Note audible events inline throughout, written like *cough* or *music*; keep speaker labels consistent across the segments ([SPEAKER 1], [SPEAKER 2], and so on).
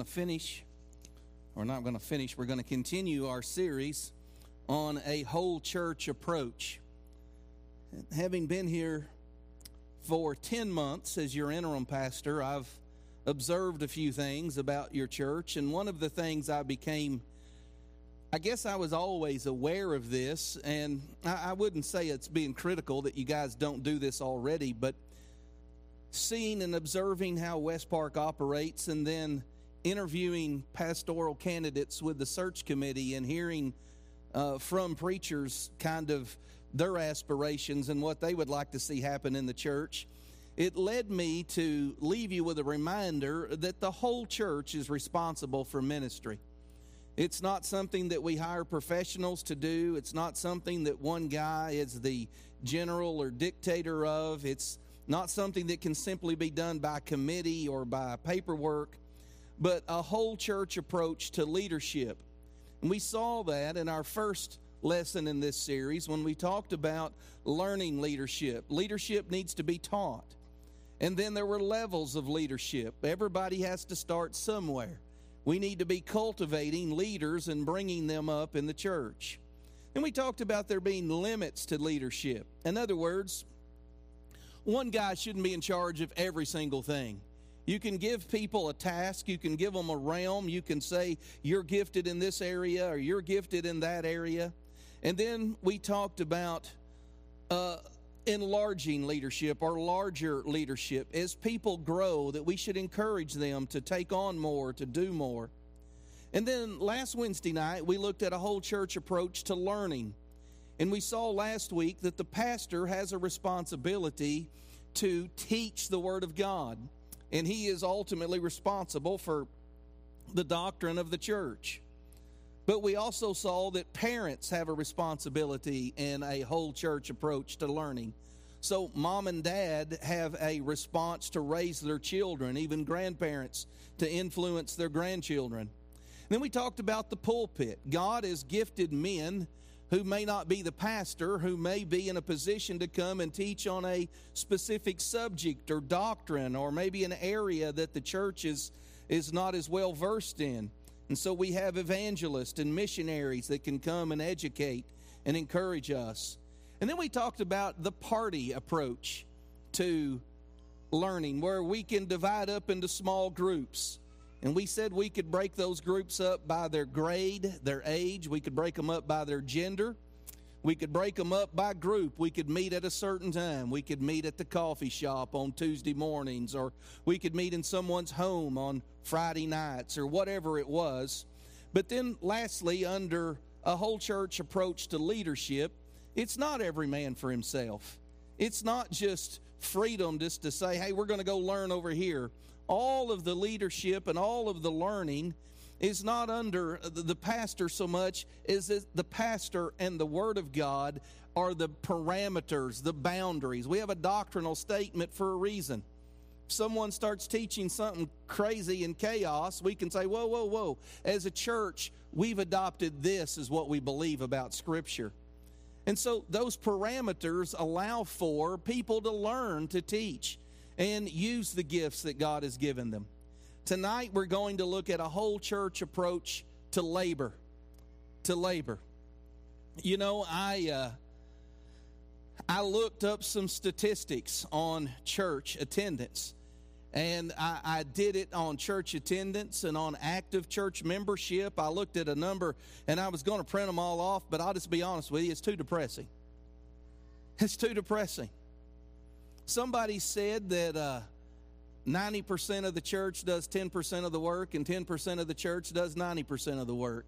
[SPEAKER 1] to finish, or not going to finish, we're going to continue our series on a whole church approach. Having been here for 10 months as your interim pastor, I've observed a few things about your church, and one of the things I became I guess I was always aware of this, and I, wouldn't say it's being critical that you guys don't do this already, but seeing and observing how West Park operates and then interviewing pastoral candidates with the search committee and hearing uh, from preachers kind of their aspirations and what they would like to see happen in the church, it led me to leave you with a reminder that the whole church is responsible for ministry. It's not something that we hire professionals to do. It's not something that one guy is the general or dictator of. It's not something that can simply be done by committee or by paperwork but a whole church approach to leadership. And we saw that in our first lesson in this series when we talked about learning leadership. Leadership needs to be taught. And then there were levels of leadership. Everybody has to start somewhere. We need to be cultivating leaders and bringing them up in the church. And we talked about there being limits to leadership. In other words, one guy shouldn't be in charge of every single thing. You can give people a task, you can give them a realm, you can say, You're gifted in this area or you're gifted in that area. And then we talked about uh, enlarging leadership or larger leadership. As people grow, that we should encourage them to take on more, to do more. And then last Wednesday night, we looked at a whole church approach to learning. And we saw last week that the pastor has a responsibility to teach the Word of God and he is ultimately responsible for the doctrine of the church. But we also saw that parents have a responsibility in a whole church approach to learning. So, mom and dad have a response to raise their children, even grandparents to influence their grandchildren. then we talked about the pulpit. God has gifted men who may not be the pastor, who may be in a position to come and teach on a specific subject or doctrine, or maybe an area that the church is, is not as well versed in. And so we have evangelists and missionaries that can come and educate and encourage us. And then we talked about the party approach to learning, where we can divide up into small groups and we said we could break those groups up by their grade, their age. We could break them up by their gender. We could break them up by group. We could meet at a certain time. We could meet at the coffee shop on Tuesday mornings, or we could meet in someone's home on Friday nights, or whatever it was. But then, lastly, under a whole church approach to leadership, it's not every man for himself. It's not just freedom just to say, hey, we're going to go learn over here all of the leadership and all of the learning is not under the pastor so much as the pastor and the Word of God are the parameters, the boundaries. We have a doctrinal statement for a reason. If someone starts teaching something crazy and chaos, we can say, whoa, whoa, whoa. As a church, we've adopted this as what we believe about Scripture. And so those parameters allow for people to learn to teach and use the gifts that God has given them. Tonight, we're going to look at a whole church approach to labor. To labor. You know, I. Uh, I looked up some statistics on church attendance. And I, I, did it on church attendance and on active church membership. I looked at a number and I was going to print them all off, but I'll just be honest with you, it's too depressing. It's too depressing. Somebody said that uh, 90% of the church does 10% of the work, and 10% of the church does 90% of the work.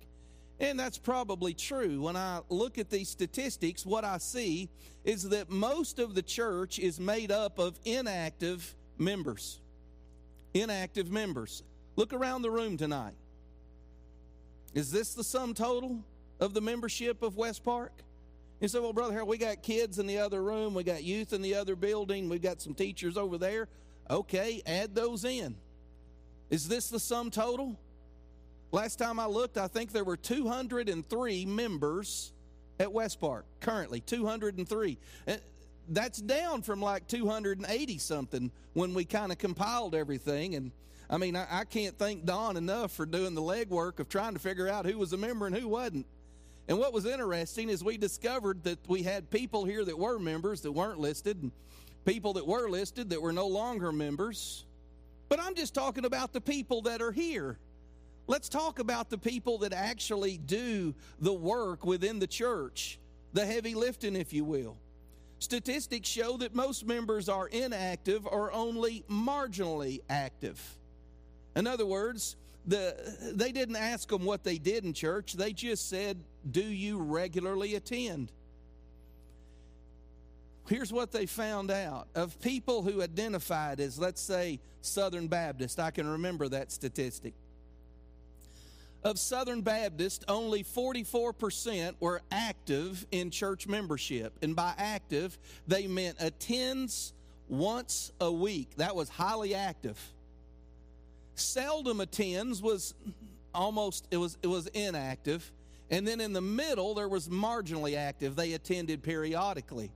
[SPEAKER 1] And that's probably true. When I look at these statistics, what I see is that most of the church is made up of inactive members. Inactive members. Look around the room tonight. Is this the sum total of the membership of West Park? You say, well, Brother Harold, we got kids in the other room, we got youth in the other building, we've got some teachers over there. Okay, add those in. Is this the sum total? Last time I looked, I think there were 203 members at West Park currently, 203. Uh, that's down from like 280 something when we kind of compiled everything. And I mean, I, I can't thank Don enough for doing the legwork of trying to figure out who was a member and who wasn't. And what was interesting is we discovered that we had people here that were members that weren't listed, and people that were listed that were no longer members. But I'm just talking about the people that are here. Let's talk about the people that actually do the work within the church, the heavy lifting, if you will. Statistics show that most members are inactive or only marginally active. In other words, the, they didn't ask them what they did in church, they just said, Do you regularly attend? Here's what they found out of people who identified as, let's say, Southern Baptist. I can remember that statistic. Of Southern Baptist, only 44% were active in church membership. And by active, they meant attends once a week. That was highly active seldom attends was almost it was it was inactive. And then in the middle there was marginally active. They attended periodically.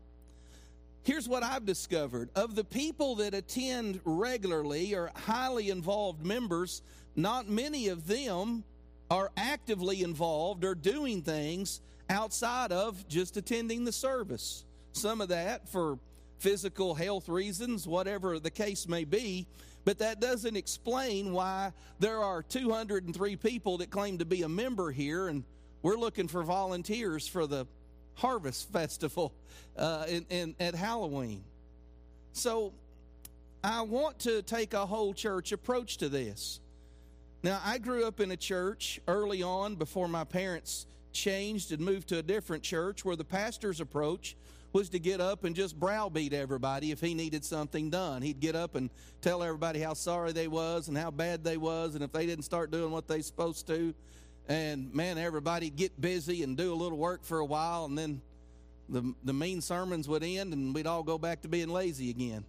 [SPEAKER 1] Here's what i've discovered. Of the people that attend regularly or highly involved members not many of them are actively involved or doing things outside of just attending the service. Some of that for physical health reasons whatever the case may be but that doesn't explain why there are 203 people that claim to be a member here, and we're looking for volunteers for the Harvest *laughs* Festival uh, in, in, at Halloween. So I want to take a whole church approach to this. Now, I grew up in a church early on before my parents changed and moved to a different church where the pastor's approach was to get up and just browbeat everybody if he needed something done. He'd get up and tell everybody how sorry they was and how bad they was, and if they didn't start doing what they supposed to, and man, everybody'd get busy and do a little work for a while, and then the the mean sermons would end, and we'd all go back to being lazy again.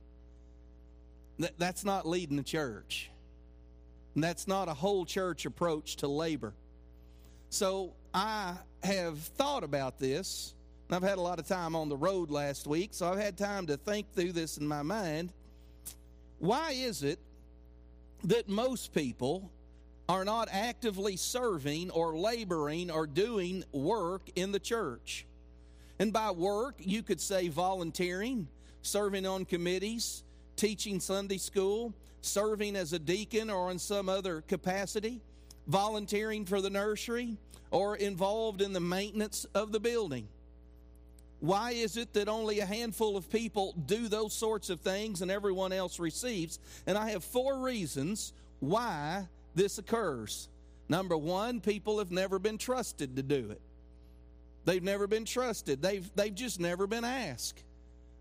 [SPEAKER 1] That, that's not leading the church. And that's not a whole church approach to labor. So I have thought about this I've had a lot of time on the road last week, so I've had time to think through this in my mind. Why is it that most people are not actively serving or laboring or doing work in the church? And by work, you could say volunteering, serving on committees, teaching Sunday school, serving as a deacon or in some other capacity, volunteering for the nursery, or involved in the maintenance of the building. Why is it that only a handful of people do those sorts of things and everyone else receives? And I have four reasons why this occurs. Number one, people have never been trusted to do it. They've never been trusted. They've, they've just never been asked.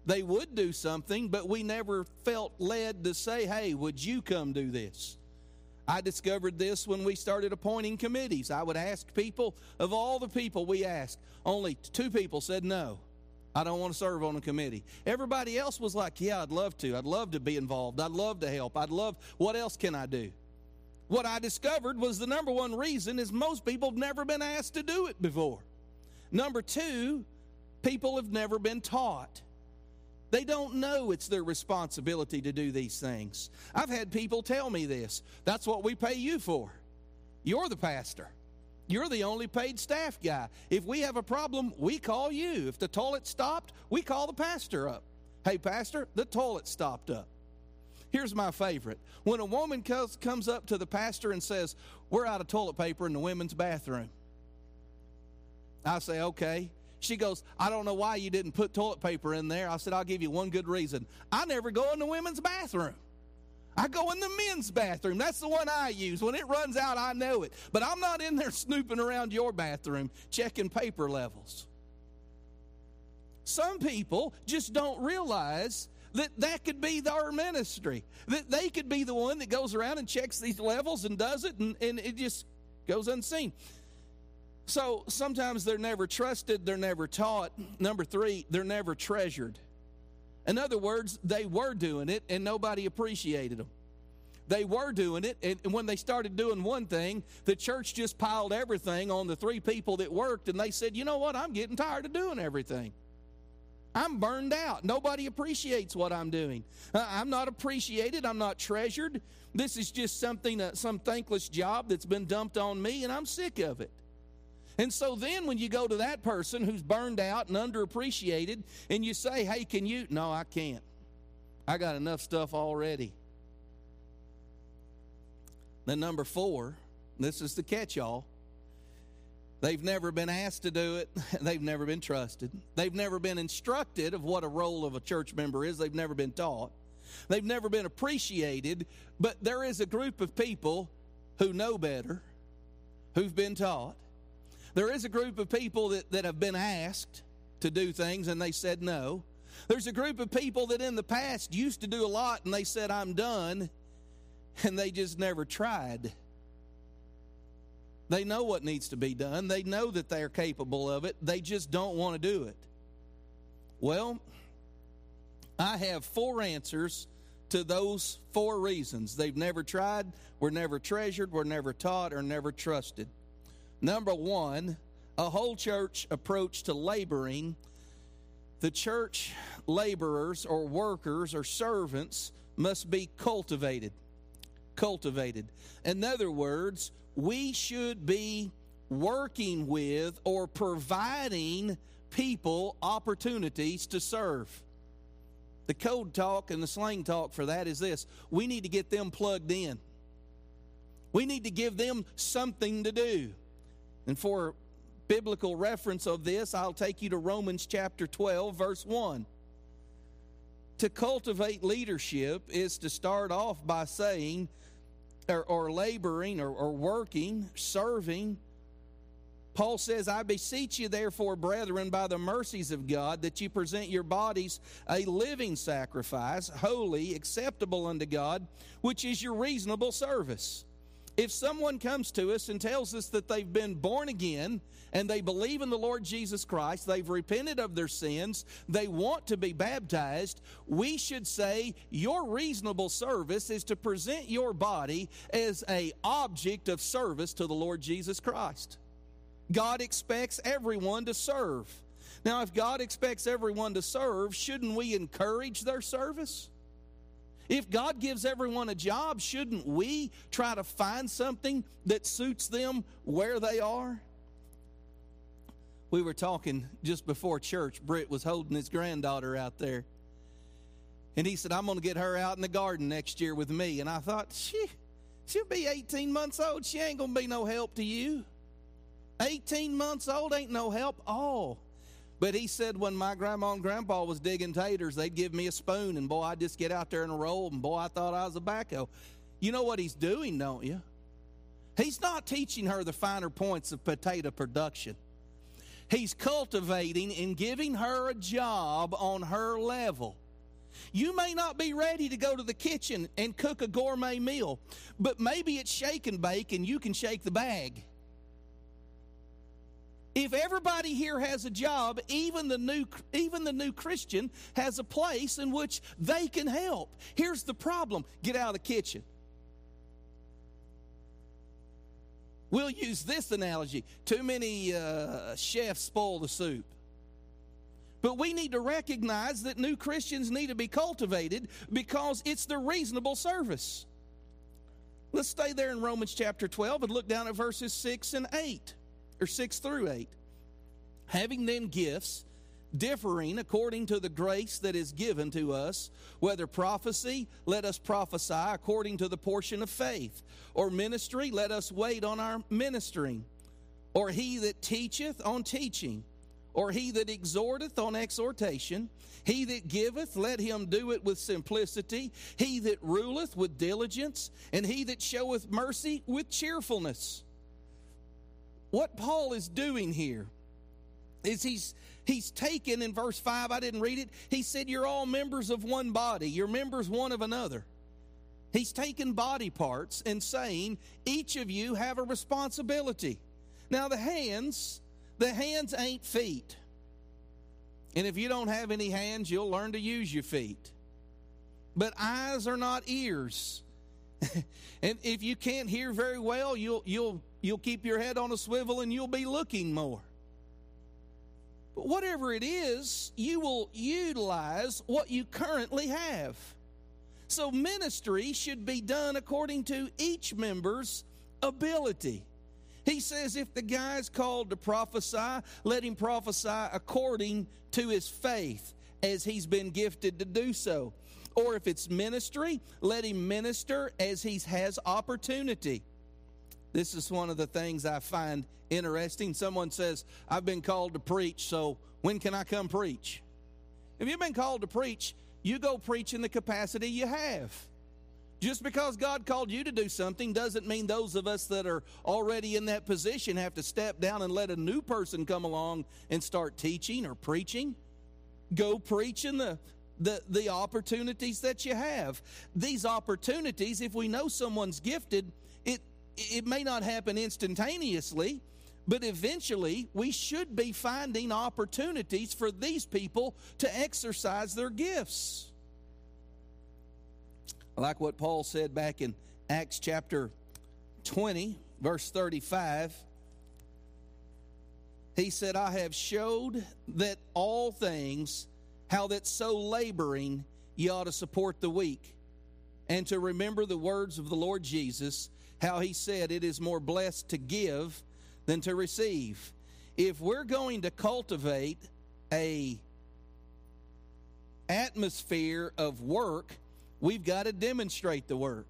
[SPEAKER 1] They would do something, but we never felt led to say, hey, would you come do this? I discovered this when we started appointing committees. I would ask people, of all the people we asked, only two people said no. I don't want to serve on a committee. Everybody else was like, yeah, I'd love to. I'd love to be involved. I'd love to help. I'd love, what else can I do? What I discovered was the number one reason is most people have never been asked to do it before. Number two, people have never been taught. They don't know it's their responsibility to do these things. I've had people tell me this. That's what we pay you for. You're the pastor. You're the only paid staff guy. If we have a problem, we call you. If the toilet stopped, we call the pastor up. Hey, pastor, the toilet stopped up. Here's my favorite. When a woman comes up to the pastor and says, We're out of toilet paper in the women's bathroom, I say, Okay. She goes, I don't know why you didn't put toilet paper in there. I said, I'll give you one good reason. I never go in the women's bathroom. I go in the men's bathroom. That's the one I use. When it runs out, I know it. But I'm not in there *laughs* snooping around your bathroom checking paper levels. Some people just don't realize that that could be their ministry. That they could be the one that goes around and checks these levels and does it, and, and it just goes unseen. So sometimes they're never trusted, they're never taught. Number three, they're never treasured. In other words, they were doing it and nobody appreciated them. They were doing it, and when they started doing one thing, the church just piled everything on the three people that worked, and they said, You know what? I'm getting tired of doing everything. I'm burned out. Nobody appreciates what I'm doing. Uh, I'm not appreciated. I'm not treasured. This is just something, uh, some thankless job that's been dumped on me, and I'm sick of it. And so then when you go to that person who's burned out and underappreciated, and you say, hey, can you? No, I can't. I got enough stuff already. Then, number four, this is the catch all. They've never been asked to do it. *laughs* They've never been trusted. They've never been instructed of what a role of a church member is. They've never been taught. They've never been appreciated. But there is a group of people who know better, who've been taught. There is a group of people that, that have been asked to do things and they said no. There's a group of people that in the past used to do a lot and they said, I'm done, and they just never tried. They know what needs to be done, they know that they're capable of it, they just don't want to do it. Well, I have four answers to those four reasons. They've never tried, were never treasured, were never taught, or never trusted. Number one, a whole church approach to laboring. The church laborers or workers or servants must be cultivated. Cultivated. In other words, we should be working with or providing people opportunities to serve. The code talk and the slang talk for that is this we need to get them plugged in. We need to give them something to do. And for biblical reference of this, I'll take you to Romans chapter 12, verse 1. To cultivate leadership is to start off by saying, or, or laboring, or, or working, serving. Paul says, I beseech you, therefore, brethren, by the mercies of God, that you present your bodies a living sacrifice, holy, acceptable unto God, which is your reasonable service. If someone comes to us and tells us that they've been born again and they believe in the Lord Jesus Christ, they've repented of their sins, they want to be baptized, we should say your reasonable service is to present your body as a object of service to the Lord Jesus Christ. God expects everyone to serve. Now, if God expects everyone to serve, shouldn't we encourage their service? If God gives everyone a job, shouldn't we try to find something that suits them where they are? We were talking just before church. Britt was holding his granddaughter out there. And he said, I'm going to get her out in the garden next year with me. And I thought, she, she'll be 18 months old. She ain't going to be no help to you. 18 months old ain't no help. Oh, but he said when my grandma and grandpa was digging taters, they'd give me a spoon, and boy, I'd just get out there and roll, and boy, I thought I was a backhoe. You know what he's doing, don't you? He's not teaching her the finer points of potato production. He's cultivating and giving her a job on her level. You may not be ready to go to the kitchen and cook a gourmet meal, but maybe it's shake and bake and you can shake the bag. If everybody here has a job, even the new even the new Christian has a place in which they can help. Here's the problem. Get out of the kitchen. We'll use this analogy. Too many uh, chefs spoil the soup. But we need to recognize that new Christians need to be cultivated because it's the reasonable service. Let's stay there in Romans chapter 12 and look down at verses 6 and 8 or 6 through 8. Having then gifts differing according to the grace that is given to us, whether prophecy, let us prophesy according to the portion of faith, or ministry, let us wait on our ministering, or he that teacheth on teaching, or he that exhorteth on exhortation, he that giveth, let him do it with simplicity, he that ruleth with diligence, and he that showeth mercy with cheerfulness what Paul is doing here is he's he's taken in verse 5 I didn't read it. He said you're all members of one body. You're members one of another. He's taken body parts and saying each of you have a responsibility. Now the hands the hands ain't feet. And if you don't have any hands you'll learn to use your feet. But eyes are not ears *laughs* and if you can't hear very well you'll you'll You'll keep your head on a swivel and you'll be looking more. But whatever it is, you will utilize what you currently have. So ministry should be done according to each member's ability. He says if the guy is called to prophesy, let him prophesy according to his faith as he's been gifted to do so. Or if it's ministry, let him minister as he has opportunity. This is one of the things I find interesting. Someone says, I've been called to preach, so when can I come preach? If you've been called to preach, you go preach in the capacity you have. Just because God called you to do something doesn't mean those of us that are already in that position have to step down and let a new person come along and start teaching or preaching. Go preach in the, the, the opportunities that you have. These opportunities, if we know someone's gifted, it, it may not happen instantaneously, but eventually we should be finding opportunities for these people to exercise their gifts. I like what Paul said back in Acts chapter 20, verse 35. He said, I have showed that all things, how that so laboring ye ought to support the weak, and to remember the words of the Lord Jesus, how he said, It is more blessed to give than to receive. If we're going to cultivate a atmosphere of work, we've got to demonstrate the work.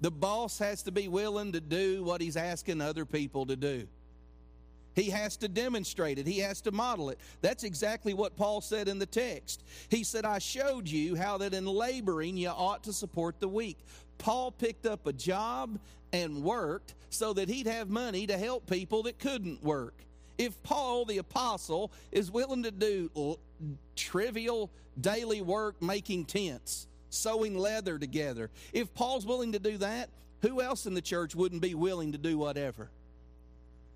[SPEAKER 1] The boss has to be willing to do what he's asking other people to do. He has to demonstrate it. He has to model it. That's exactly what Paul said in the text. He said, I showed you how that in laboring you ought to support the weak. Paul picked up a job and worked so that he'd have money to help people that couldn't work. If Paul, the apostle, is willing to do trivial daily work making tents, sewing leather together, if Paul's willing to do that, who else in the church wouldn't be willing to do whatever?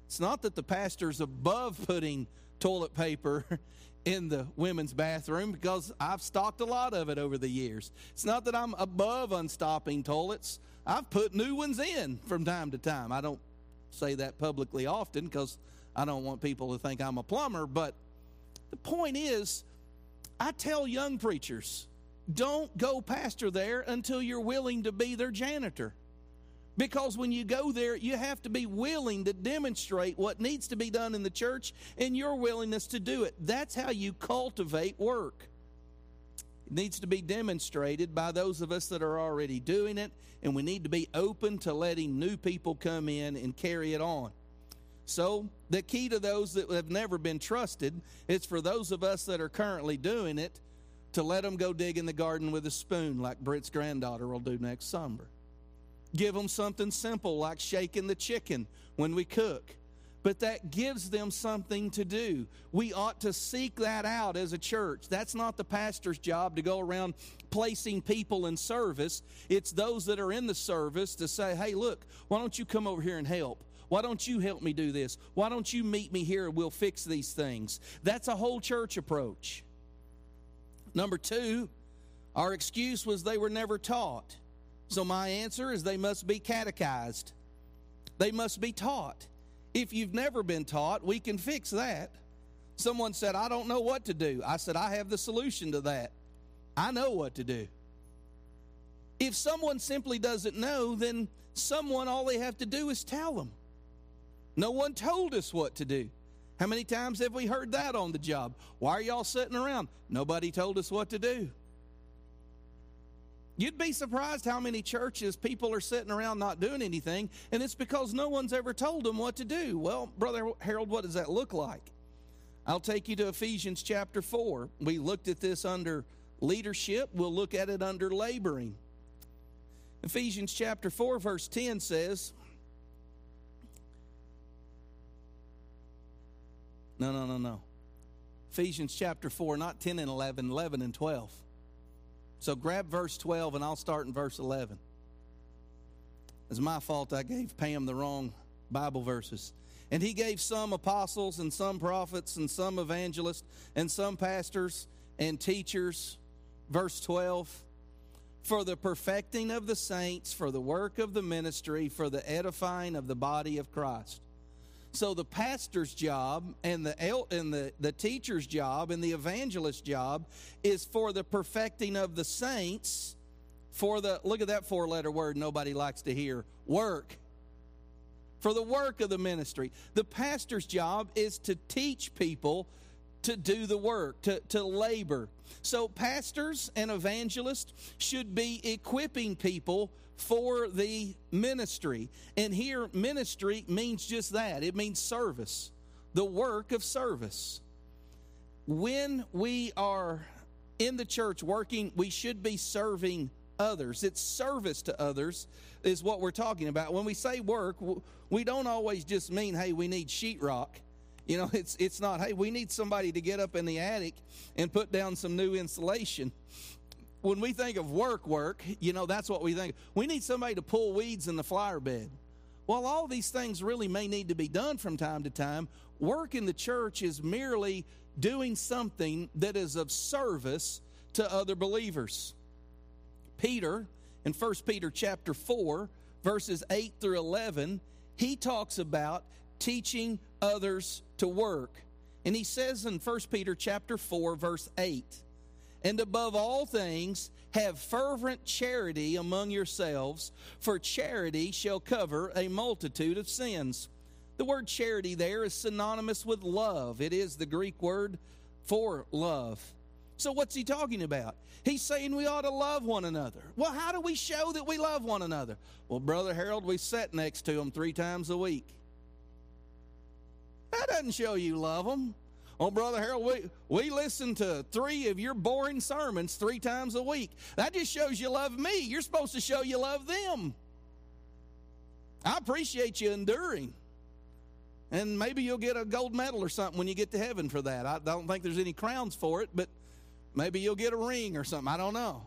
[SPEAKER 1] It's not that the pastor's above putting toilet paper *laughs* in the women's bathroom because I've stocked a lot of it over the years. It's not that I'm above unstopping toilets. I've put new ones in from time to time. I don't say that publicly often because I don't want people to think I'm a plumber, but the point is, I tell young preachers, don't go pastor there until you're willing to be their janitor. Because when you go there, you have to be willing to demonstrate what needs to be done in the church and your willingness to do it. That's how you cultivate work. It needs to be demonstrated by those of us that are already doing it, and we need to be open to letting new people come in and carry it on. So, the key to those that have never been trusted is for those of us that are currently doing it to let them go dig in the garden with a spoon, like Britt's granddaughter will do next summer. Give them something simple like shaking the chicken when we cook. But that gives them something to do. We ought to seek that out as a church. That's not the pastor's job to go around placing people in service. It's those that are in the service to say, hey, look, why don't you come over here and help? Why don't you help me do this? Why don't you meet me here and we'll fix these things? That's a whole church approach. Number two, our excuse was they were never taught. So my answer is they must be catechized. They must be taught. If you've never been taught, we can fix that. Someone said, I don't know what to do. I said, I have the solution to that. I know what to do. If someone simply doesn't know, then someone, all they have to do is tell them. No one told us what to do. How many times have we heard that on the job? Why are y'all sitting around? Nobody told us what to do. You'd be surprised how many churches people are sitting around not doing anything, and it's because no one's ever told them what to do. Well, Brother Harold, what does that look like? I'll take you to Ephesians chapter 4. We looked at this under leadership, we'll look at it under laboring. Ephesians chapter 4, verse 10 says, No, no, no, no. Ephesians chapter 4, not 10 and 11, 11 and 12. So grab verse 12 and I'll start in verse 11. It's my fault I gave Pam the wrong Bible verses. And he gave some apostles and some prophets and some evangelists and some pastors and teachers. Verse 12 for the perfecting of the saints, for the work of the ministry, for the edifying of the body of Christ So the pastor's job and the el- and the, the teacher's job and the evangelist's job is for the perfecting of the saints for the look at that four letter word nobody likes to hear work. For the work of the ministry. The pastor's job is to teach people to do the work to, to labor so pastors and evangelists should be equipping people for the ministry. And here, ministry means just that it means service, the work of service. When we are in the church working, we should be serving others. It's service to others, is what we're talking about. When we say work, we don't always just mean, hey, we need sheetrock. You know, *laughs* it's, it's not, hey, we need somebody to get up in the attic and put down some new insulation when we think of work, work, you know, that's what we think. We need somebody to pull weeds in the flower bed. While all these things really may need to be done from time to time, work in the church is merely doing something that is of service to other believers. Peter, in 1 Peter chapter 4, verses 8 through 11, he talks about teaching others to work. And he says in 1 Peter chapter 4, verse 8, and above all things, have fervent charity among yourselves, for charity shall cover a multitude of sins. The word charity there is synonymous with love, it is the Greek word for love. So, what's he talking about? He's saying we ought to love one another. Well, how do we show that we love one another? Well, Brother Harold, we sit next to him three times a week. That doesn't show you love them. Oh, Brother Harold, we, we listen to three of your boring sermons three times a week. That just shows you love me. You're supposed to show you love them. I appreciate you enduring. And maybe you'll get a gold medal or something when you get to heaven for that. I don't think there's any crowns for it, but maybe you'll get a ring or something. I don't know.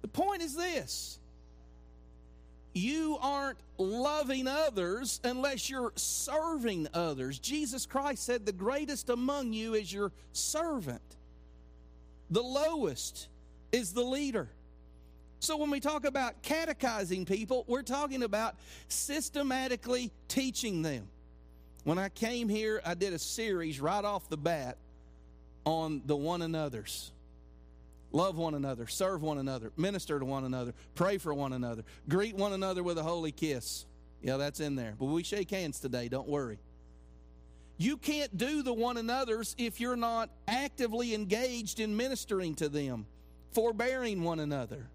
[SPEAKER 1] The point is this you aren't loving others unless you're serving others. Jesus Christ said, The greatest among you is your servant, the lowest is the leader. So, when we talk about catechizing people, we're talking about systematically teaching them. When I came here, I did a series right off the bat on the one another's. Love one another, serve one another, minister to one another, pray for one another, greet one another with a holy kiss. Yeah, that's in there. But we shake hands today, don't worry. You can't do the one another's if you're not actively engaged in ministering to them, forbearing one another.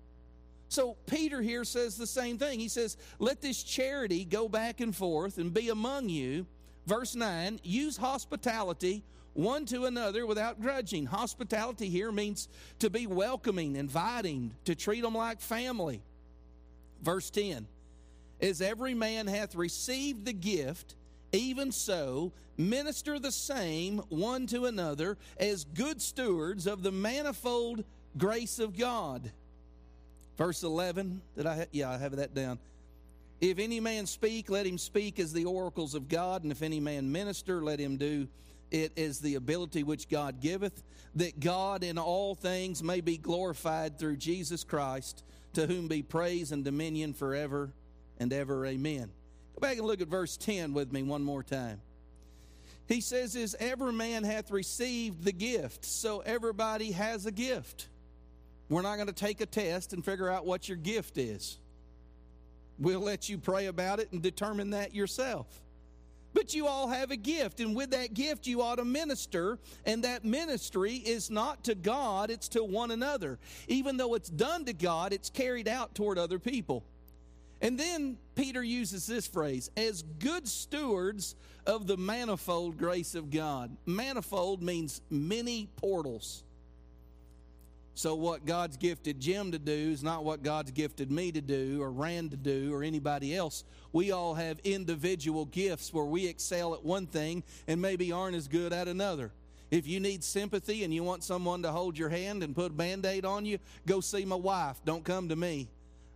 [SPEAKER 1] So Peter here says the same thing. He says, Let this charity go back and forth and be among you. Verse 9, use hospitality one to another without grudging. Hospitality here means to be welcoming, inviting, to treat them like family. Verse 10 As every man hath received the gift, even so minister the same one to another as good stewards of the manifold grace of God. Verse 11, did I ha- yeah, I have that down. If any man speak, let him speak as the oracles of God, and if any man minister, let him do it is the ability which God giveth, that God in all things may be glorified through Jesus Christ, to whom be praise and dominion forever and ever. Amen. Go back and look at verse 10 with me one more time. He says, As every man hath received the gift, so everybody has a gift. We're not going to take a test and figure out what your gift is. We'll let you pray about it and determine that yourself. But you all have a gift, and with that gift, you ought to minister. And that ministry is not to God, it's to one another. Even though it's done to God, it's carried out toward other people. And then Peter uses this phrase as good stewards of the manifold grace of God. Manifold means many portals. So, what God's gifted Jim to do is not what God's gifted me to do, or Rand to do, or anybody else. We all have individual gifts where we excel at one thing and maybe aren't as good at another. If you need sympathy and you want someone to hold your hand and put a band aid on you, go see my wife. Don't come to me.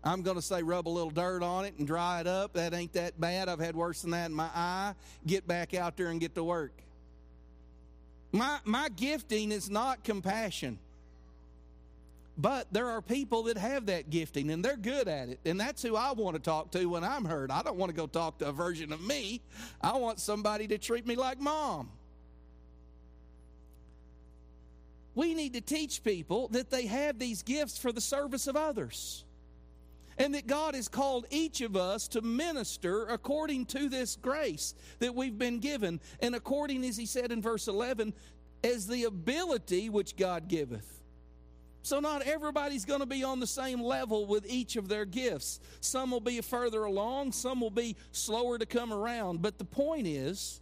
[SPEAKER 1] I'm going to say rub a little dirt on it and dry it up. That ain't that bad. I've had worse than that in my eye. Get back out there and get to work. My, my gifting is not compassion. But there are people that have that gifting and they're good at it. And that's who I want to talk to when I'm hurt. I don't want to go talk to a version of me. I want somebody to treat me like mom. We need to teach people that they have these gifts for the service of others. And that God has called each of us to minister according to this grace that we've been given, and according, as he said in verse 11, as the ability which God giveth. So, not everybody's going to be on the same level with each of their gifts. Some will be further along, some will be slower to come around. But the point is,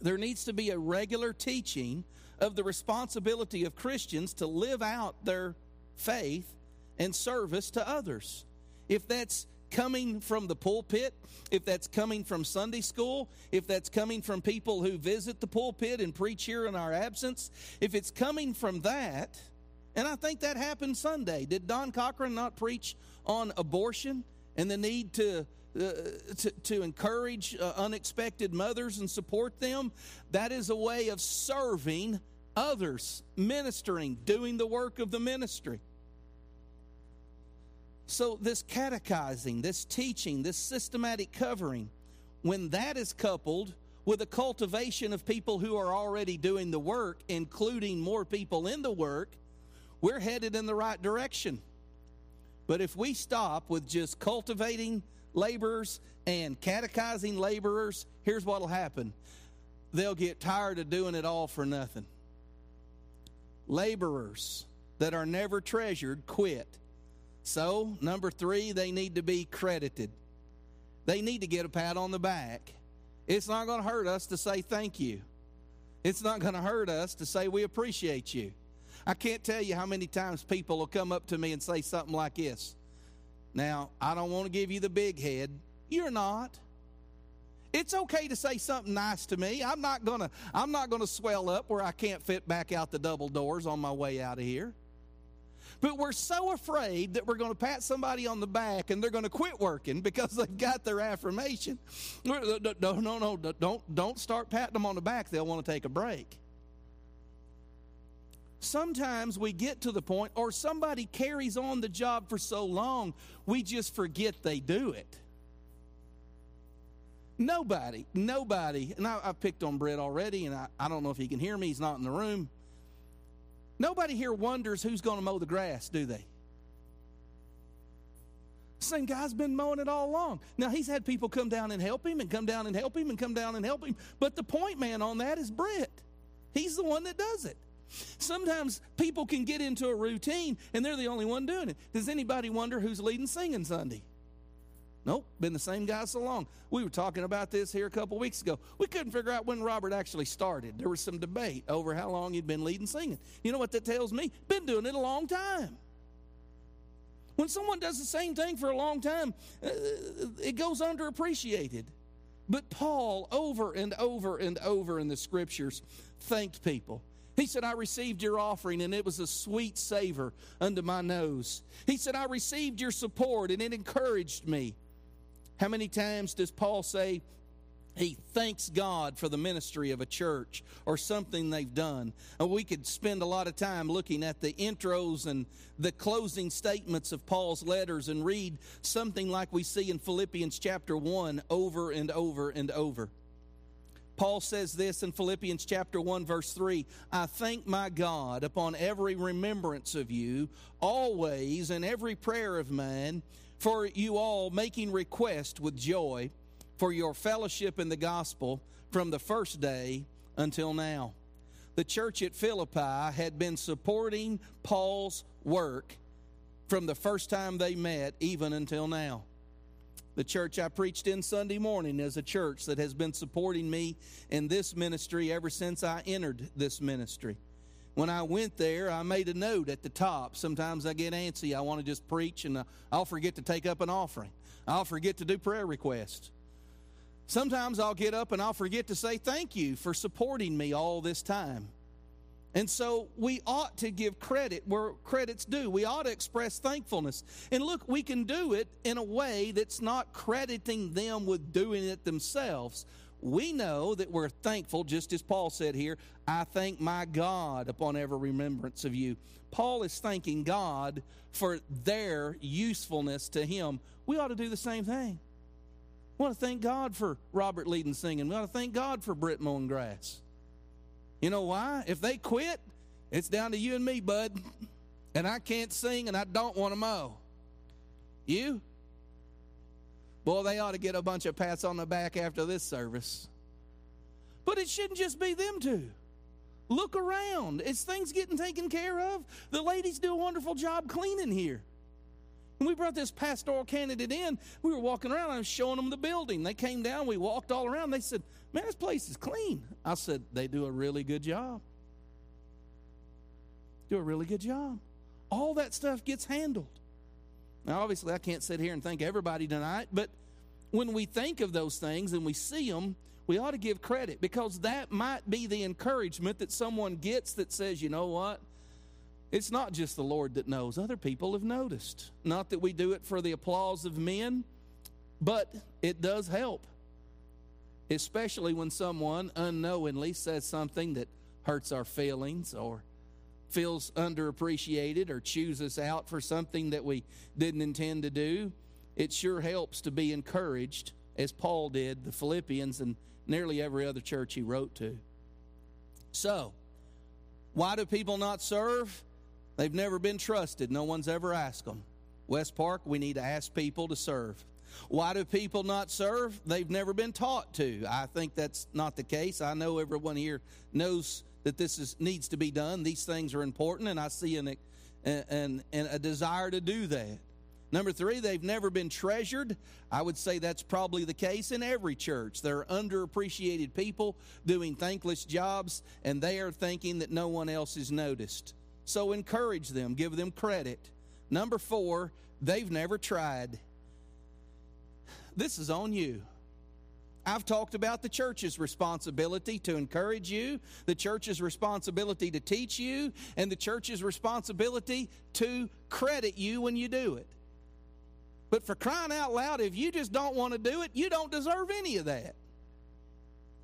[SPEAKER 1] there needs to be a regular teaching of the responsibility of Christians to live out their faith and service to others. If that's coming from the pulpit, if that's coming from Sunday school, if that's coming from people who visit the pulpit and preach here in our absence, if it's coming from that, and I think that happened Sunday. Did Don Cochran not preach on abortion and the need to uh, to, to, encourage uh, unexpected mothers and support them. That is a way of serving others, ministering, doing the work of the ministry. So, this catechizing, this teaching, this systematic covering, when that is coupled with a cultivation of people who are already doing the work, including more people in the work, we're headed in the right direction. But if we stop with just cultivating laborers and catechizing laborers, here's what will happen they'll get tired of doing it all for nothing. Laborers that are never treasured quit. So, number three, they need to be credited. They need to get a pat on the back. It's not going to hurt us to say thank you. It's not going to hurt us to say we appreciate you. I can't tell you how many times people will come up to me and say something like this. Now, I don't want to give you the big head. You're not. It's okay to say something nice to me. I'm not going to I'm not going to swell up where I can't fit back out the double doors on my way out of here. But we're so afraid that we're going to pat somebody on the back and they're going to quit working because they've got their affirmation. No, no, no, don't don't start patting them on the back. They'll want to take a break sometimes we get to the point, or somebody carries on the job for so long, we just forget they do it. Nobody, nobody, and I, have picked on Brett already, and I, I don't know if he can hear me, he's not in the room. Nobody here wonders who's going to mow the grass, do they? Same guy's been mowing it all along. Now, he's had people come down and help him, and come down and help him, and come down and help him. But the point man on that is Brett. He's the one that does it. Sometimes people can get into a routine and they're the only one doing it. Does anybody wonder who's leading singing Sunday? Nope, been the same guy so long. We were talking about this here a couple weeks ago. We couldn't figure out when Robert actually started. There was some debate over how long he'd been leading singing. You know what that tells me? Been doing it a long time. When someone does the same thing for a long time, uh, it goes underappreciated. But Paul, over and over and over in the scriptures, thanked people. He said, I received your offering and it was a sweet savor unto my nose. He said, I received your support and it encouraged me. How many times does Paul say he thanks God for the ministry of a church or something they've done? And we could spend a lot of time looking at the intros and the closing statements of Paul's letters and read something like we see in Philippians chapter 1 over and over and over. Paul says this in Philippians chapter 1 verse 3, I thank my God upon every remembrance of you, always in every prayer of mine, for you all making request with joy for your fellowship in the gospel from the first day until now. The church at Philippi had been supporting Paul's work from the first time they met even until now. The church I preached in Sunday morning is a church that has been supporting me in this ministry ever since I entered this ministry. When I went there, I made a note at the top. Sometimes I get antsy. I want to just preach and uh, I'll forget to take up an offering. I'll forget to do prayer requests. Sometimes I'll get up and I'll forget to say thank you for supporting me all this time. And so we ought to give credit where credit's due. We ought to express thankfulness. And look, we can do it in a way that's not crediting them with doing it themselves. we know that we're thankful, just as Paul said here, I thank my God upon every remembrance of you. Paul is thanking God for their usefulness to him. We ought to do the same thing. We want to thank God for Robert leading singing. We ought to thank God for Britt mowing grass. You know why? If they quit, it's down to you and me, bud. *laughs* And I can't sing and I don't want to mow. You? Boy, they ought to get a bunch of pats on the back after this service. But it shouldn't just be them two. Look around. Is things getting taken care of? The ladies do a wonderful job cleaning here. When we brought this pastoral candidate in, we were walking around. I was showing them the building. They came down. We walked all around. They said, Man, this place is clean. I said, They do a really good job. Do a really good job. All that stuff gets handled. Now, obviously, I can't sit here and thank everybody tonight, but when we think of those things and we see them, we ought to give credit because that might be the encouragement that someone gets that says, you know what? It's not just the Lord that knows, other people have noticed. Not that we do it for the applause of men, but it does help. Especially when someone unknowingly says something that hurts our feelings or feels underappreciated or chews us out for something that we didn't intend to do, it sure helps to be encouraged, as Paul did the Philippians and nearly every other church he wrote to. So, why do people not serve? They've never been trusted. No one's ever asked them. West Park, we need to ask people to serve. Why do people not serve? They've never been taught to. I think that's not the case. I know everyone here knows that this is, needs to be done. These things are important, and I see an, an, an, a desire to do that. Number three, they've never been treasured. I would say that's probably the case in every church. There are underappreciated people doing thankless jobs, and they are thinking that no one else is noticed. So encourage them, give them credit. Number four, they've never tried. This is on you. I've talked about the church's responsibility to encourage you, the church's responsibility to teach you, and the church's responsibility to credit you when you do it. But for crying out loud, if you just don't want to do it, you don't deserve any of that.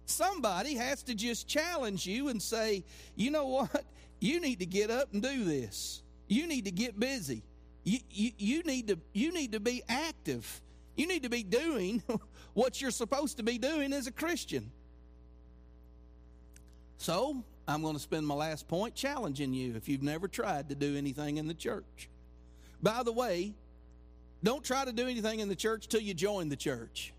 [SPEAKER 1] Somebody has to just challenge you and say, you know what? You need to get up and do this. You need to get busy. You, you, you, need, to, you need to be active. You need to be doing *laughs* what you're supposed to be doing as a Christian. So, I'm going to spend my last point challenging you if you've never tried to do anything in the church. By the way, don't try to do anything in the church till you join the church.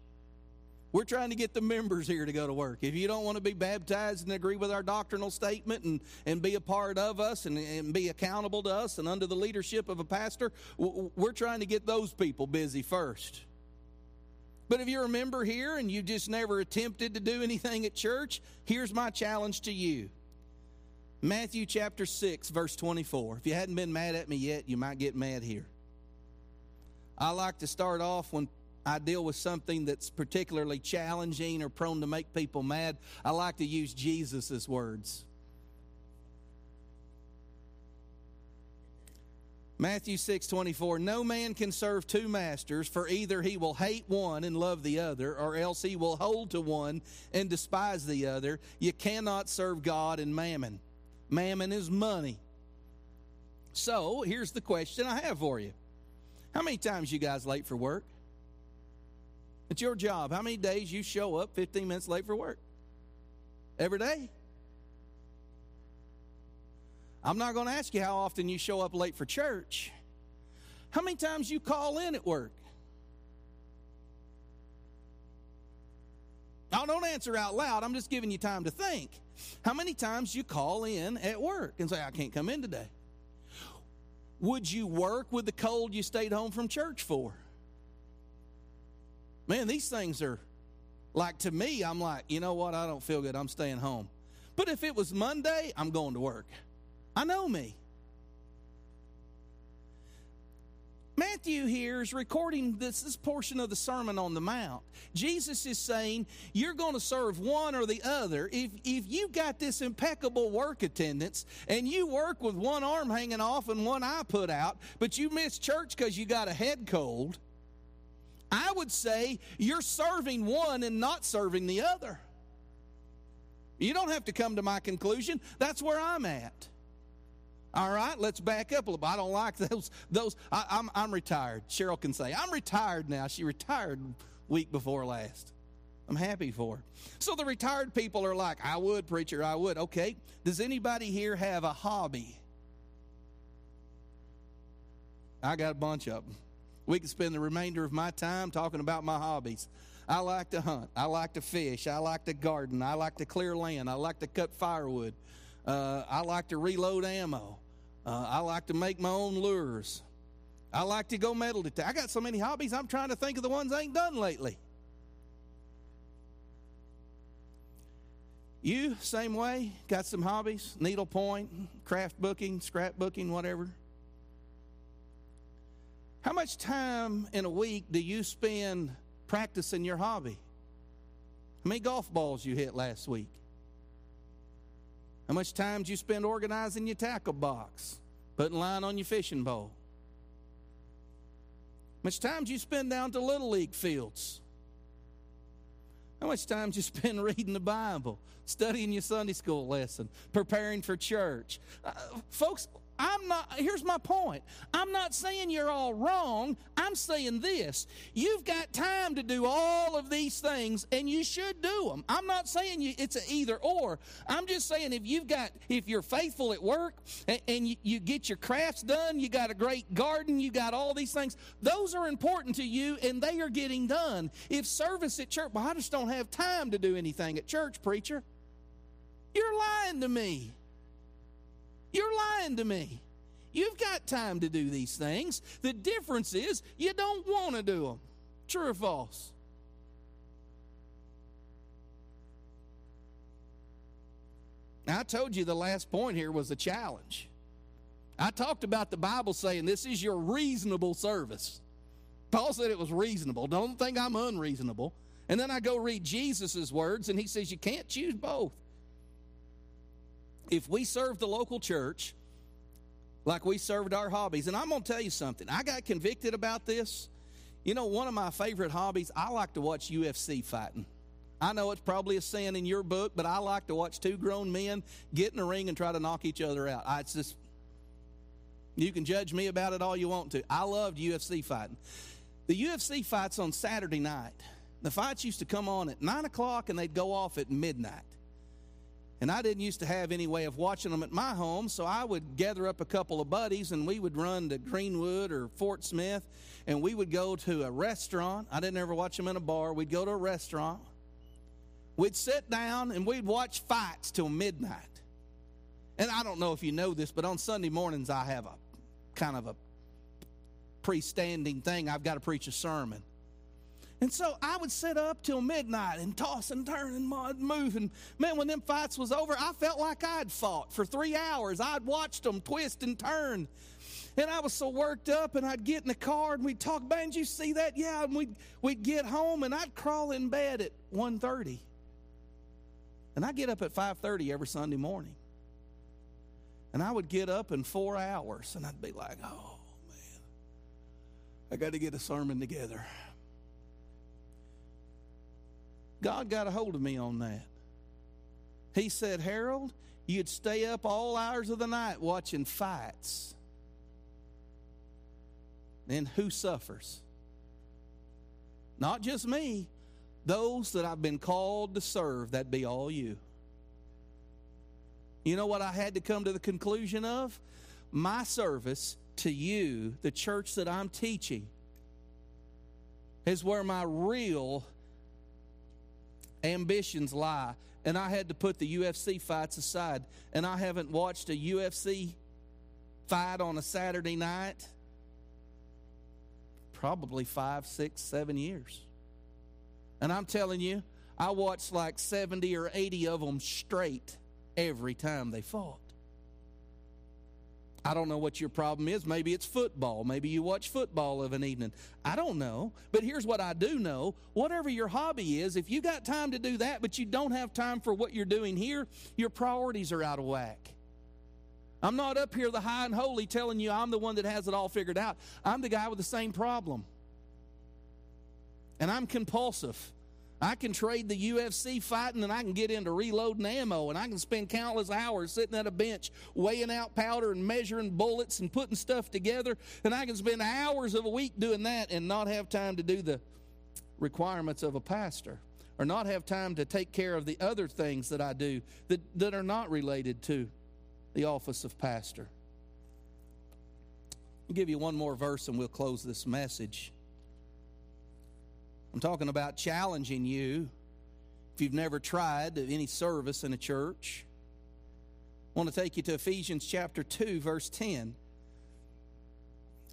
[SPEAKER 1] We're trying to get the members here to go to work. If you don't want to be baptized and agree with our doctrinal statement and, and be a part of us and, and be accountable to us and under the leadership of a pastor, we're trying to get those people busy first. But if you're a member here and you just never attempted to do anything at church, here's my challenge to you. Matthew chapter 6, verse 24. If you hadn't been mad at me yet, you might get mad here. I like to start off when I deal with something that's particularly challenging or prone to make people mad. I like to use Jesus' words. Matthew 6 24, no man can serve two masters, for either he will hate one and love the other, or else he will hold to one and despise the other. You cannot serve God and mammon. Mammon is money. So here's the question I have for you How many times you guys late for work? It's your job. How many days you show up 15 minutes late for work? Every day? I'm not going to ask you how often you show up late for church. How many times you call in at work? Now, don't answer out loud. I'm just giving you time to think. How many times you call in at work and say, I can't come in today? Would you work with the cold you stayed home from church for? Man, these things are like to me, I'm like, you know what? I don't feel good. I'm staying home. But if it was Monday, I'm going to work. I know me. Matthew here is recording this, this portion of the Sermon on the Mount. Jesus is saying, You're going to serve one or the other. If, if you've got this impeccable work attendance and you work with one arm hanging off and one eye put out, but you miss church because you got a head cold, I would say you're serving one and not serving the other. You don't have to come to my conclusion. That's where I'm at. All right, let's back up a little bit. I don't like *laughs* those. Those I, I'm I'm retired. Cheryl can say I'm retired now. She retired week before last. I'm happy for her. So the retired people are like, I would, preacher, I would. Okay. Does anybody here have a hobby? I got a bunch of them. We can spend the remainder of my time talking about my hobbies. I like to hunt. I like to fish. I like to garden. I like to clear land. I like to cut firewood. Uh, I like to reload ammo. Uh, I like to make my own lures. I like to go metal detect. I got so many hobbies, I'm trying to think of the ones I ain't done lately. You, same way, got some hobbies, needlepoint, craft booking, scrap booking, whatever. How much time in a week do you spend practicing your hobby? How many golf balls you hit last week? How much time do you spend organizing your tackle box, putting line on your fishing pole? How much time do you spend down to Little League fields? How much time do you spend *laughs* reading the Bible, studying your Sunday school lesson, preparing for church? Uh, folks, I'm not, here's my point. I'm not saying you're all wrong. I'm saying this. You've got time to do all of these things and you should do them. I'm not saying you, it's an either or. I'm just saying if you've got, if you're faithful at work and, and you, you get your crafts done, you got a great garden, you got all these things, those are important to you and they are getting done. If service at church, well, I just don't have time to do anything at church, preacher. You're lying to me. You're lying to me. You've got time to do these things. The difference is you don't want to do them. True or false? I told you the last point here was a challenge. I talked about the Bible saying this is your reasonable service. Paul said it was reasonable. Don't think I'm unreasonable. And then I go read Jesus' words, and he says you can't choose both if we serve the local church like we served our hobbies, and I'm going to tell you something, I got convicted about this. You know, one of my favorite hobbies, I like to watch UFC fighting. I know it's probably a sin in your book, but I like to watch two grown men get in a ring and try to knock each other out. I, it's just, you can judge me about it all you want to. I loved UFC fighting. The UFC fights on Saturday night. The fights used to come on at 9 o'clock and they'd go off at midnight. And I didn't used to have any way of watching them at my home, so I would gather up a couple of buddies and we would run to Greenwood or Fort Smith and we would go to a restaurant. I didn't ever watch them in a bar. We'd go to a restaurant. We'd sit down and we'd watch fights till midnight. And I don't know if you know this, but on Sunday mornings I have a kind of a pre-standing thing. I've got to preach a sermon. And so I would sit up till midnight and toss and turn and move. And man, when them fights was over, I felt like I'd fought for three hours. I'd watched them twist and turn. And I was so worked up, and I'd get in the car and we'd talk. Man, you see that? Yeah. And we'd, we'd get home, and I'd crawl in bed at 1.30. And I get up at 5.30 every Sunday morning. And I would get up in four hours, and I'd be like, oh, man, I got to get a sermon together. God got a hold of me on that. He said, Harold, you'd stay up all hours of the night watching fights. Then who suffers? Not just me, those that I've been called to serve—that'd be all you. You know what I had to come to the conclusion of? My service to you, the church that I'm teaching, is where my real ambitions lie. And I had to put the UFC fights aside. And I haven't watched a UFC fight on a Saturday night probably five, six, seven years. And I'm telling you, I watched like 70 or 80 of them straight every time they fought. I don't know what your problem is. Maybe it's football. Maybe you watch football of an evening. I don't know. But here's what I do know whatever your hobby is, if you got time to do that, but you don't have time for what you're doing here, your priorities are out of whack. I'm not up here, the high and holy, telling you I'm the one that has it all figured out. I'm the guy with the same problem. And I'm compulsive. I can trade the UFC fighting and I can get into reloading ammo and I can spend countless hours sitting at a bench weighing out powder and measuring bullets and putting stuff together. And I can spend hours of a week doing that and not have time to do the requirements of a pastor or not have time to take care of the other things that I do that, that are not related to the office of pastor. I'll give you one more verse and we'll close this message. I'm talking about challenging you if you've never tried any service in a church. I want to take you to Ephesians chapter 2, verse 10.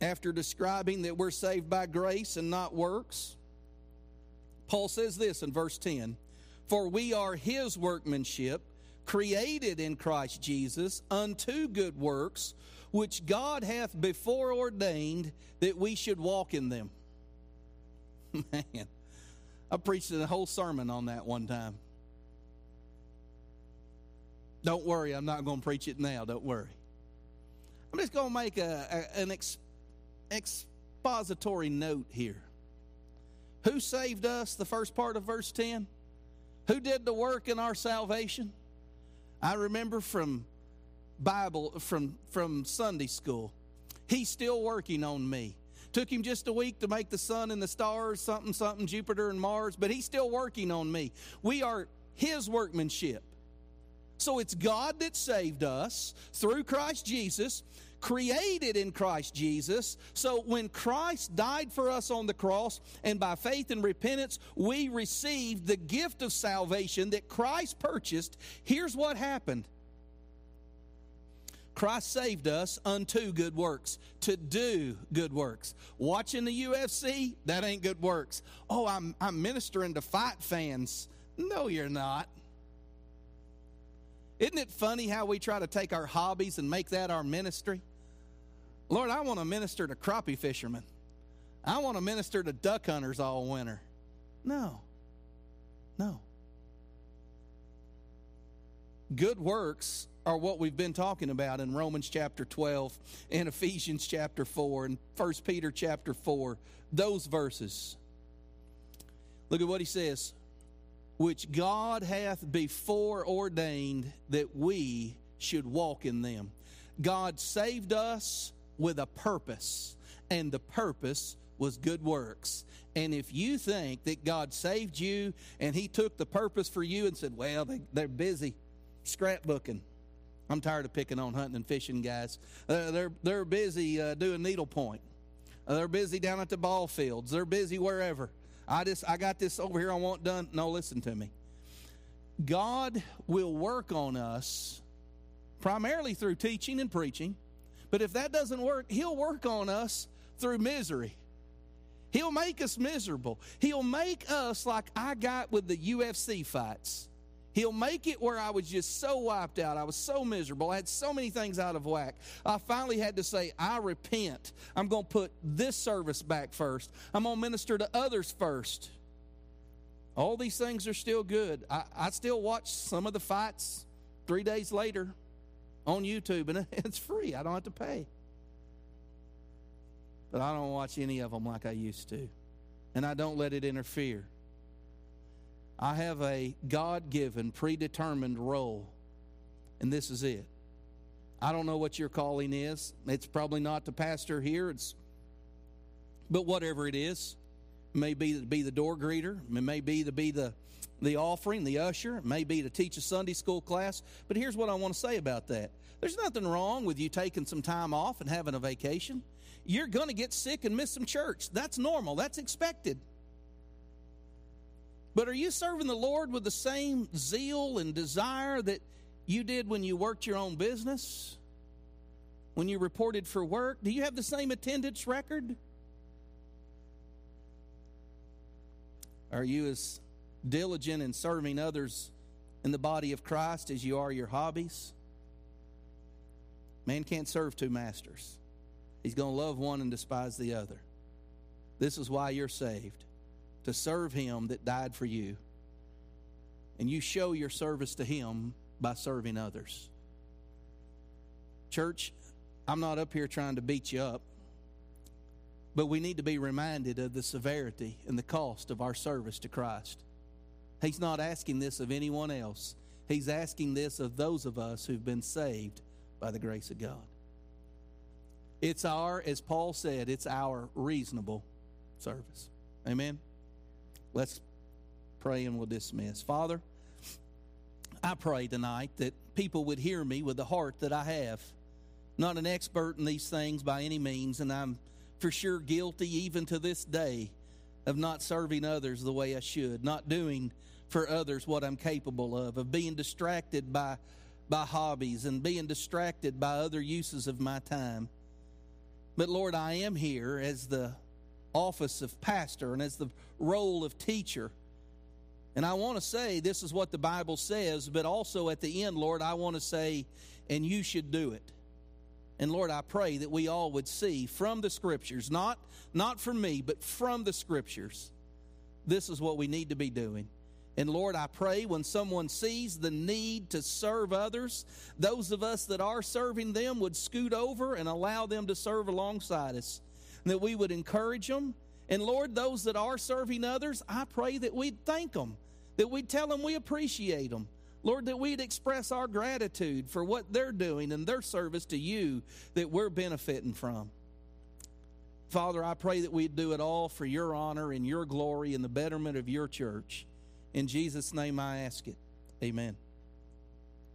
[SPEAKER 1] After describing that we're saved by grace and not works, Paul says this in verse 10 For we are his workmanship, created in Christ Jesus unto good works, which God hath before ordained that we should walk in them. *laughs* Man, I preached a whole sermon on that one time. Don't worry, I'm not going to preach it now. Don't worry. I'm just going to make a, a an ex, expository note here. Who saved us? The first part of verse 10. Who did the work in our salvation? I remember from Bible from from Sunday school. He's still working on me. Took him just a week to make the sun and the stars, something, something, Jupiter and Mars, but he's still working on me. We are his workmanship. So it's God that saved us through Christ Jesus, created in Christ Jesus. So when Christ died for us on the cross, and by faith and repentance, we received the gift of salvation that Christ purchased, here's what happened Christ saved us unto good works, to do good works. Watching the UFC, that ain't good works. Oh, I'm, I'm ministering to fight fans. No, you're not. Isn't it funny how we try to take our hobbies and make that our ministry? Lord, I want to minister to crappie fishermen. I want to minister to duck hunters all winter. No. No. Good works are what we've been talking about in Romans chapter 12 and Ephesians chapter 4 and 1 Peter chapter 4. Those verses. Look at what he says. Which God hath before ordained that we should walk in them. God saved us with a purpose, and the purpose was good works. And if you think that God saved you and He took the purpose for you and said, well, they, they're busy scrapbooking, I'm tired of picking on hunting and fishing guys. Uh, they're they're busy uh, doing needlepoint. Uh, they're busy down at the ball fields. They're busy wherever. I just I got this over here I want done. No, listen to me. God will work on us primarily through teaching and preaching. But if that doesn't work, he'll work on us through misery. He'll make us miserable. He'll make us like I got with the UFC fights. He'll make it where I was just so wiped out. I was so miserable. I had so many things out of whack. I finally had to say, I repent. I'm going to put this service back first. I'm going to minister to others first. All these things are still good. I, I still watch some of the fights three days later on YouTube, and *laughs* it's free. I don't have to pay. But I don't watch any of them like I used to. And I don't let it interfere. I have a God given, predetermined role, and this is it. I don't know what your calling is. It's probably not to pastor here. It's, but whatever it is, it may be to be the door greeter. It may be to be the the offering, the usher. It may be to teach a Sunday school class. But here's what I want to say about that. There's nothing wrong with you taking some time off and having a vacation. You're going to get sick and miss some church. That's normal. That's expected. But are you serving the Lord with the same zeal and desire that you did when you worked your own business? When you reported for work? Do you have the same attendance record? Are you as diligent in serving others in the body of Christ as you are your hobbies? Man can't serve two masters. He's going to love one and despise the other. This is why you're saved to serve Him that died for you. And you show your service to Him by serving others. Church, I'm not up here trying to beat you up, but we need to be reminded of the severity and the cost of our service to Christ. He's not asking this of anyone else. He's asking this of those of us who've been saved by the grace of God. It's our, as Paul said, it's our reasonable service. Amen. Let's pray and we'll dismiss. Father, I pray tonight that people would hear me with the heart that I have. Not an expert in these things by any means, and I'm for sure guilty even to this day of not serving others the way I should, not doing for others what I'm capable of, of being distracted by, by hobbies and being distracted by other uses of my time. But Lord, I am here as the office of pastor and as the role of teacher. And I want to say this is what the Bible says, but also at the end, Lord, I want to say, and you should do it. And Lord, I pray that we all would see from the scriptures, not, not from me, but from the scriptures, this is what we need to be doing. And Lord, I pray when someone sees the need to serve others, those of us that are serving them would scoot over and allow them to serve alongside us. That we would encourage them. And Lord, those that are serving others, I pray that we'd thank them, that we'd tell them we appreciate them. Lord, that we'd express our gratitude for what they're doing and their service to you that we're benefiting from. Father, I pray that we'd do it all for your honor and your glory and the betterment of your church. In Jesus' name I ask it. Amen.